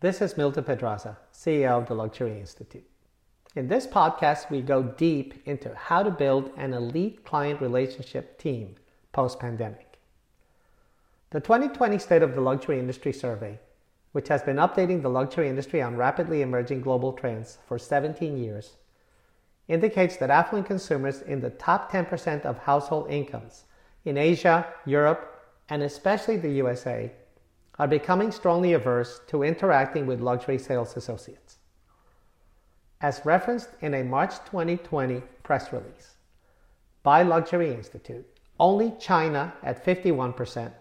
This is Milton Pedraza, CEO of the Luxury Institute. In this podcast, we go deep into how to build an elite client relationship team post pandemic. The 2020 State of the Luxury Industry Survey, which has been updating the luxury industry on rapidly emerging global trends for 17 years, indicates that affluent consumers in the top 10% of household incomes in Asia, Europe, and especially the USA are becoming strongly averse to interacting with luxury sales associates. As referenced in a March 2020 press release by Luxury Institute, only China at 51%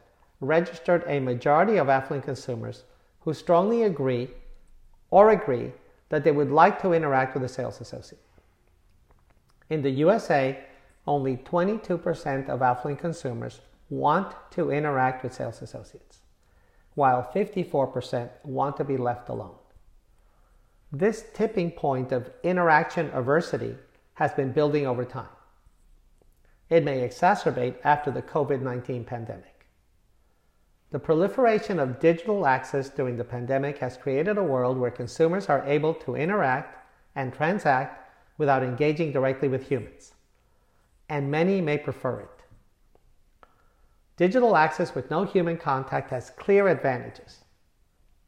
registered a majority of affluent consumers who strongly agree or agree that they would like to interact with a sales associate. In the USA, only 22% of affluent consumers want to interact with sales associates, while 54% want to be left alone. This tipping point of interaction aversity has been building over time. It may exacerbate after the COVID 19 pandemic. The proliferation of digital access during the pandemic has created a world where consumers are able to interact and transact without engaging directly with humans, and many may prefer it. Digital access with no human contact has clear advantages,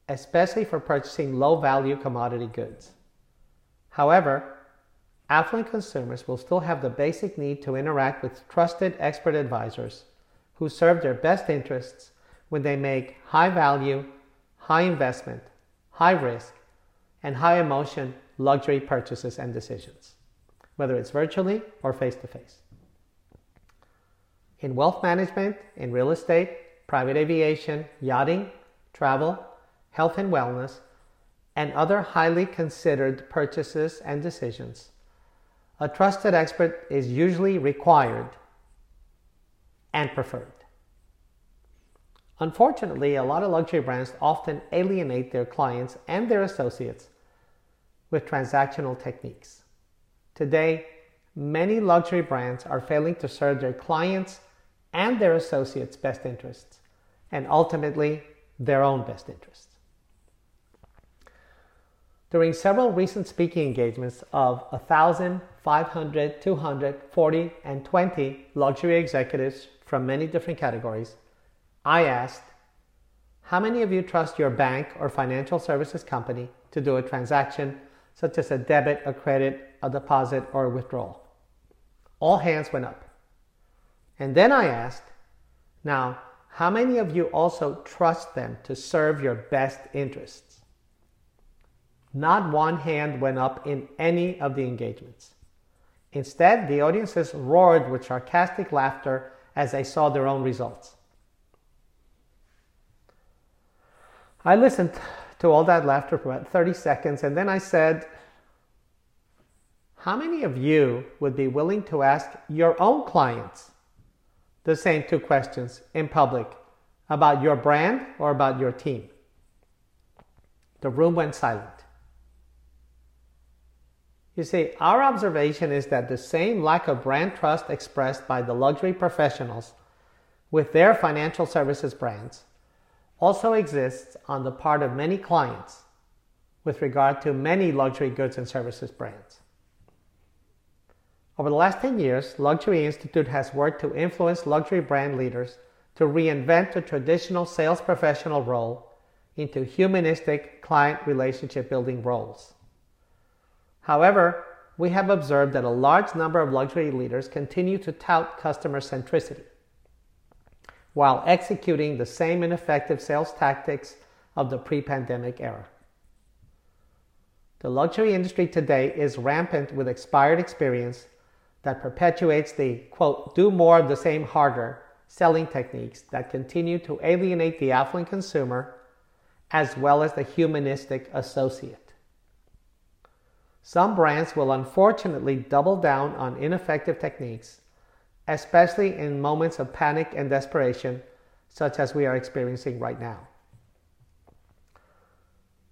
especially for purchasing low value commodity goods. However, affluent consumers will still have the basic need to interact with trusted expert advisors who serve their best interests when they make high value, high investment, high risk, and high emotion luxury purchases and decisions, whether it's virtually or face to face in wealth management, in real estate, private aviation, yachting, travel, health and wellness, and other highly considered purchases and decisions. A trusted expert is usually required and preferred. Unfortunately, a lot of luxury brands often alienate their clients and their associates with transactional techniques. Today, many luxury brands are failing to serve their clients and their associates' best interests, and ultimately their own best interests. During several recent speaking engagements of 1,000, 500, 200, 40, and 20 luxury executives from many different categories, I asked, How many of you trust your bank or financial services company to do a transaction such as a debit, a credit, a deposit, or a withdrawal? All hands went up. And then I asked, now, how many of you also trust them to serve your best interests? Not one hand went up in any of the engagements. Instead, the audiences roared with sarcastic laughter as they saw their own results. I listened to all that laughter for about 30 seconds and then I said, How many of you would be willing to ask your own clients the same two questions in public about your brand or about your team. The room went silent. You see, our observation is that the same lack of brand trust expressed by the luxury professionals with their financial services brands also exists on the part of many clients with regard to many luxury goods and services brands. Over the last 10 years, Luxury Institute has worked to influence luxury brand leaders to reinvent the traditional sales professional role into humanistic client relationship building roles. However, we have observed that a large number of luxury leaders continue to tout customer centricity while executing the same ineffective sales tactics of the pre pandemic era. The luxury industry today is rampant with expired experience that perpetuates the quote, do more of the same harder selling techniques that continue to alienate the affluent consumer as well as the humanistic associate. Some brands will unfortunately double down on ineffective techniques, especially in moments of panic and desperation, such as we are experiencing right now.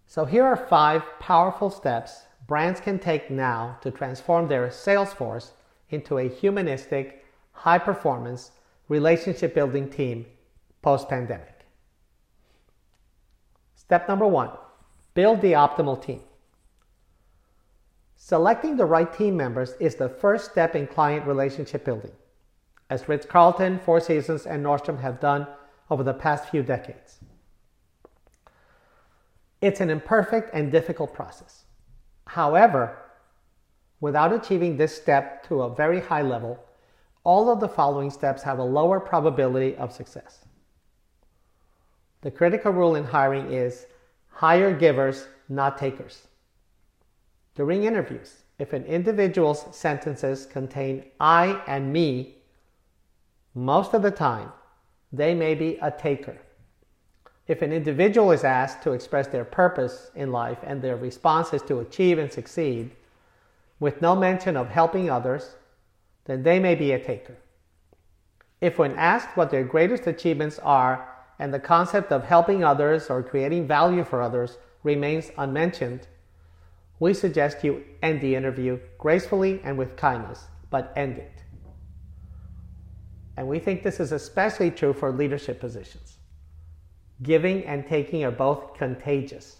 So, here are five powerful steps brands can take now to transform their sales force into a humanistic, high performance, relationship building team post pandemic. Step number one Build the optimal team. Selecting the right team members is the first step in client relationship building, as Ritz Carlton, Four Seasons, and Nordstrom have done over the past few decades. It's an imperfect and difficult process. However, without achieving this step to a very high level, all of the following steps have a lower probability of success. The critical rule in hiring is hire givers, not takers. During interviews, if an individual's sentences contain I and me, most of the time they may be a taker. If an individual is asked to express their purpose in life and their response is to achieve and succeed, with no mention of helping others, then they may be a taker. If, when asked what their greatest achievements are and the concept of helping others or creating value for others remains unmentioned, we suggest you end the interview gracefully and with kindness, but end it. And we think this is especially true for leadership positions. Giving and taking are both contagious.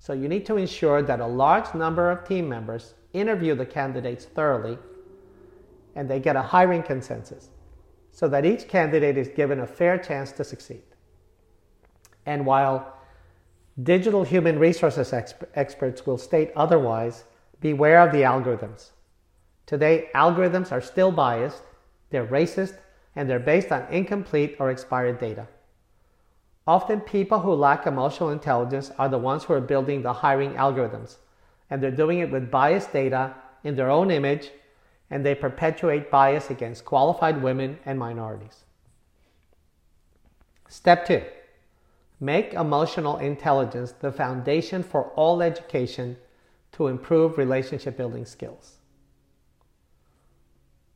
So you need to ensure that a large number of team members interview the candidates thoroughly and they get a hiring consensus so that each candidate is given a fair chance to succeed. And while digital human resources exp- experts will state otherwise, beware of the algorithms. Today, algorithms are still biased, they're racist, and they're based on incomplete or expired data. Often, people who lack emotional intelligence are the ones who are building the hiring algorithms, and they're doing it with biased data in their own image, and they perpetuate bias against qualified women and minorities. Step two make emotional intelligence the foundation for all education to improve relationship building skills.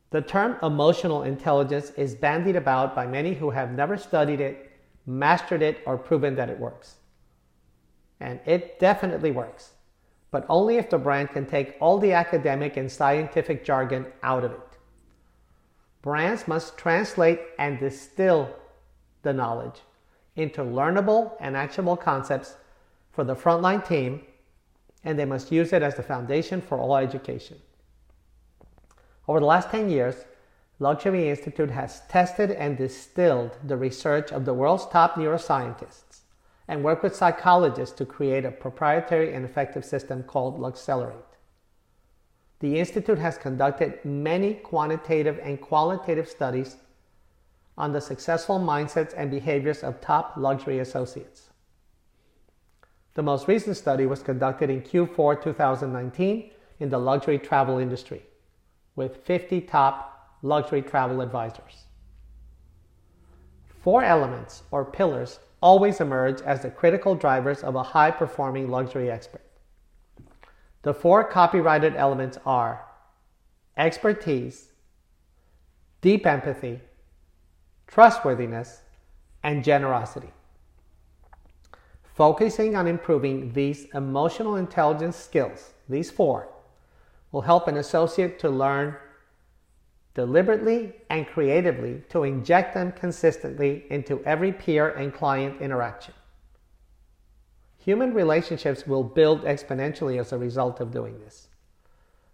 The term emotional intelligence is bandied about by many who have never studied it mastered it, or proven that it works. And it definitely works, but only if the brand can take all the academic and scientific jargon out of it. Brands must translate and distill the knowledge into learnable and actionable concepts for the frontline team, and they must use it as the foundation for all education. Over the last 10 years, Luxury Institute has tested and distilled the research of the world's top neuroscientists and work with psychologists to create a proprietary and effective system called Luxcelerate. The Institute has conducted many quantitative and qualitative studies on the successful mindsets and behaviors of top luxury associates. The most recent study was conducted in Q4 2019 in the luxury travel industry with 50 top luxury travel advisors. Four elements or pillars always emerge as the critical drivers of a high performing luxury expert. The four copyrighted elements are expertise, deep empathy, trustworthiness, and generosity. Focusing on improving these emotional intelligence skills, these four, will help an associate to learn deliberately and creatively to inject them consistently into every peer and client interaction. Human relationships will build exponentially as a result of doing this.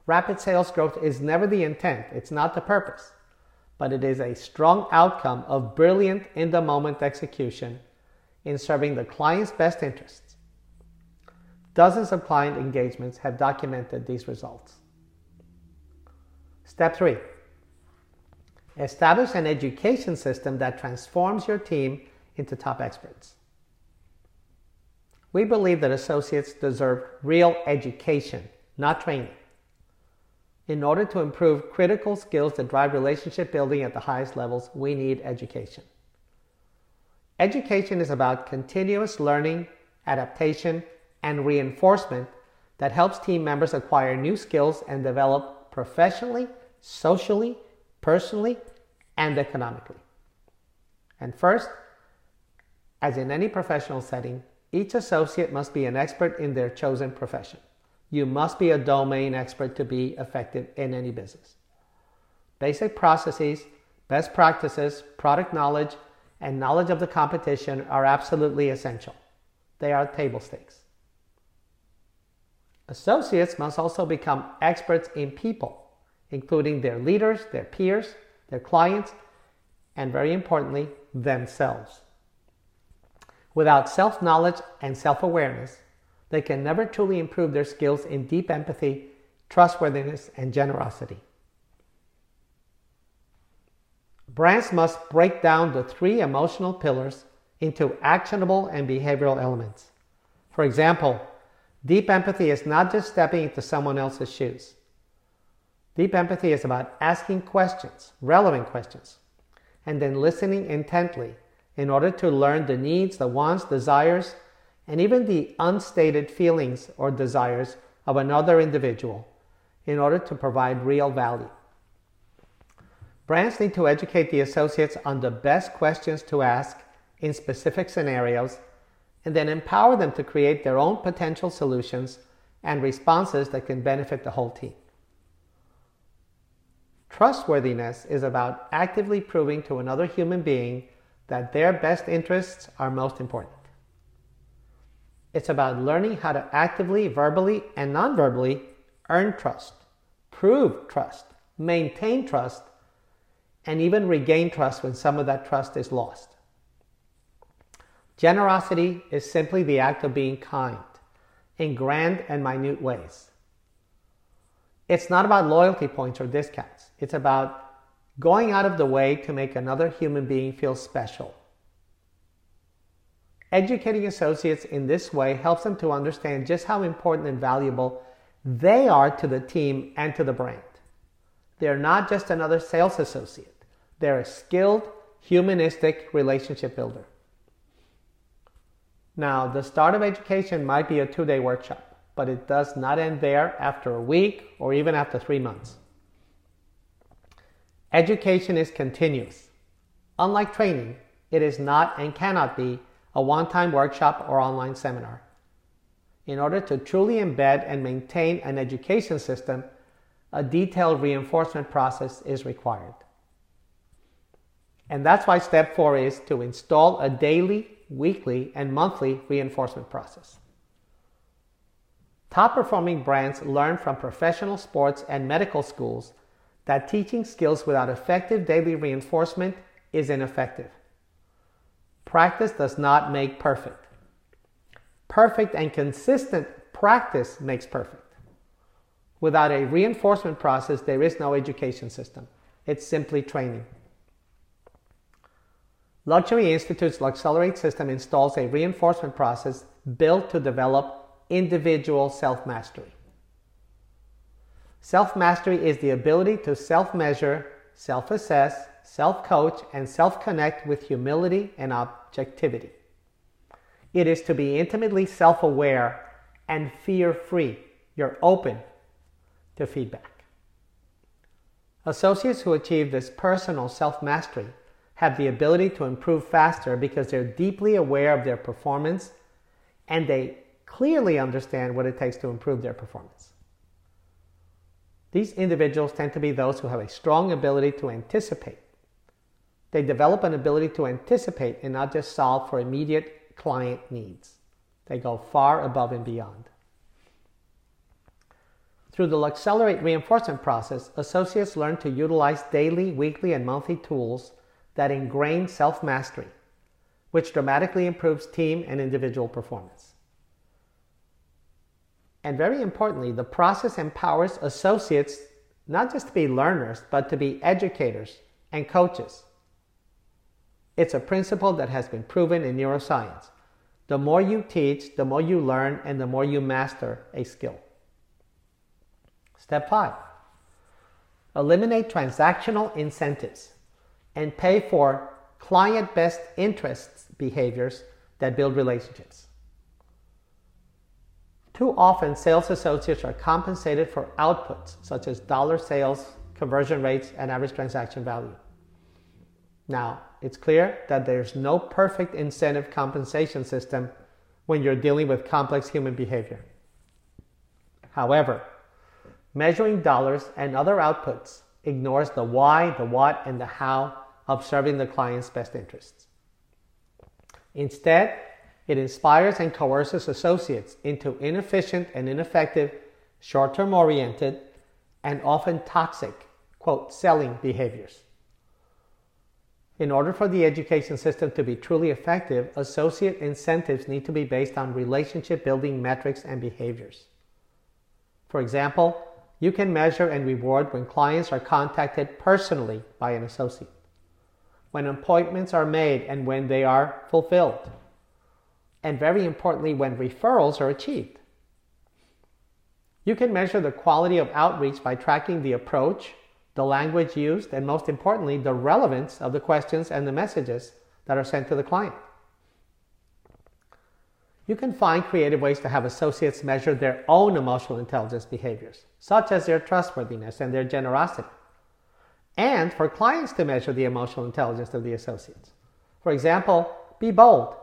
Rapid sales growth is never the intent, it's not the purpose, but it is a strong outcome of brilliant in the moment execution in serving the client's best interests. Dozens of client engagements have documented these results. Step 3 Establish an education system that transforms your team into top experts. We believe that associates deserve real education, not training. In order to improve critical skills that drive relationship building at the highest levels, we need education. Education is about continuous learning, adaptation, and reinforcement that helps team members acquire new skills and develop professionally, socially, personally, and economically. And first, as in any professional setting, each associate must be an expert in their chosen profession. You must be a domain expert to be effective in any business. Basic processes, best practices, product knowledge, and knowledge of the competition are absolutely essential. They are table stakes. Associates must also become experts in people, including their leaders, their peers, their clients, and very importantly, themselves. Without self knowledge and self awareness, they can never truly improve their skills in deep empathy, trustworthiness, and generosity. Brands must break down the three emotional pillars into actionable and behavioral elements. For example, deep empathy is not just stepping into someone else's shoes. Deep empathy is about asking questions, relevant questions, and then listening intently in order to learn the needs, the wants, desires, and even the unstated feelings or desires of another individual in order to provide real value. Brands need to educate the associates on the best questions to ask in specific scenarios and then empower them to create their own potential solutions and responses that can benefit the whole team. Trustworthiness is about actively proving to another human being that their best interests are most important. It's about learning how to actively, verbally, and non verbally earn trust, prove trust, maintain trust, and even regain trust when some of that trust is lost. Generosity is simply the act of being kind in grand and minute ways. It's not about loyalty points or discounts. It's about going out of the way to make another human being feel special. Educating associates in this way helps them to understand just how important and valuable they are to the team and to the brand. They're not just another sales associate, they're a skilled, humanistic relationship builder. Now, the start of education might be a two day workshop, but it does not end there after a week or even after three months. Education is continuous. Unlike training, it is not and cannot be a one time workshop or online seminar. In order to truly embed and maintain an education system, a detailed reinforcement process is required. And that's why step four is to install a daily weekly, and monthly reinforcement process. Top performing brands learn from professional sports and medical schools that teaching skills without effective daily reinforcement is ineffective. Practice does not make perfect. Perfect and consistent practice makes perfect. Without a reinforcement process, there is no education system. It's simply training. Luxury Institute's Luxcelerate system installs a reinforcement process built to develop individual self mastery. Self mastery is the ability to self measure, self assess, self coach, and self connect with humility and objectivity. It is to be intimately self aware and fear free. You're open to feedback. Associates who achieve this personal self mastery have the ability to improve faster because they're deeply aware of their performance and they clearly understand what it takes to improve their performance. These individuals tend to be those who have a strong ability to anticipate. They develop an ability to anticipate and not just solve for immediate client needs. They go far above and beyond. Through the Luxcelerate reinforcement process, associates learn to utilize daily, weekly, and monthly tools that ingrain self mastery, which dramatically improves team and individual performance. And very importantly, the process empowers associates not just to be learners, but to be educators and coaches. It's a principle that has been proven in neuroscience. The more you teach, the more you learn, and the more you master a skill. Step five eliminate transactional incentives and pay for client best interests behaviors that build relationships. Too often, sales associates are compensated for outputs such as dollar sales, conversion rates, and average transaction value. Now, it's clear that there's no perfect incentive compensation system when you're dealing with complex human behavior. However, measuring dollars and other outputs ignores the why, the what, and the how of serving the client's best interests. Instead, It inspires and coerces associates into inefficient and ineffective, short term oriented, and often toxic, quote, selling behaviors. In order for the education system to be truly effective, associate incentives need to be based on relationship building metrics and behaviors. For example, you can measure and reward when clients are contacted personally by an associate, when appointments are made and when they are fulfilled, and very importantly, when referrals are achieved. You can measure the quality of outreach by tracking the approach, the language used, and most importantly, the relevance of the questions and the messages that are sent to the client. You can find creative ways to have associates measure their own emotional intelligence behaviors, such as their trustworthiness and their generosity, and for clients to measure the emotional intelligence of the associates. For example, be bold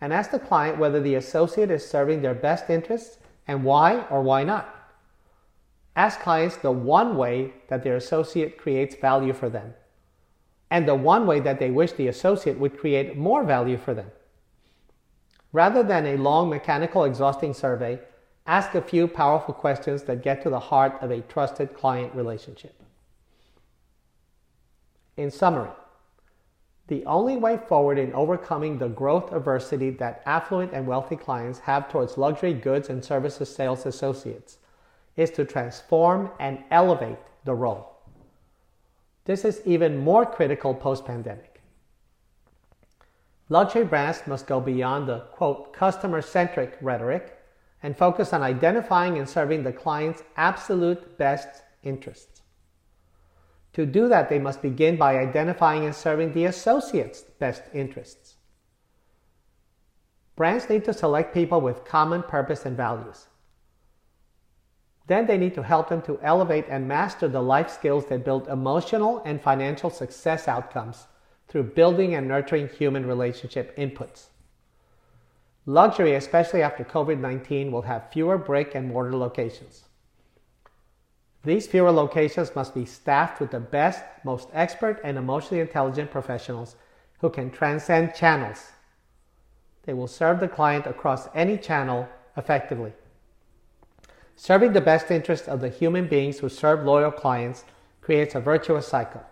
and ask the client whether the associate is serving their best interests and why or why not. Ask clients the one way that their associate creates value for them, and the one way that they wish the associate would create more value for them. Rather than a long, mechanical, exhausting survey, ask a few powerful questions that get to the heart of a trusted client relationship. In summary, the only way forward in overcoming the growth adversity that affluent and wealthy clients have towards luxury goods and services sales associates is to transform and elevate the role. This is even more critical post pandemic. Luxury brands must go beyond the quote customer centric rhetoric and focus on identifying and serving the client's absolute best interests. To do that, they must begin by identifying and serving the associate's best interests. Brands need to select people with common purpose and values. Then they need to help them to elevate and master the life skills that build emotional and financial success outcomes through building and nurturing human relationship inputs. Luxury, especially after COVID 19, will have fewer brick and mortar locations. These fewer locations must be staffed with the best, most expert, and emotionally intelligent professionals who can transcend channels. They will serve the client across any channel effectively. Serving the best interest of the human beings who serve loyal clients creates a virtuous cycle.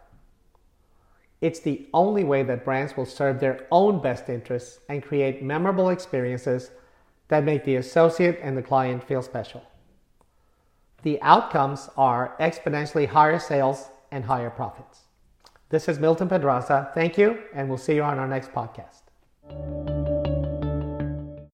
It's the only way that brands will serve their own best interests and create memorable experiences that make the associate and the client feel special. The outcomes are exponentially higher sales and higher profits. This is Milton Pedraza. Thank you, and we'll see you on our next podcast.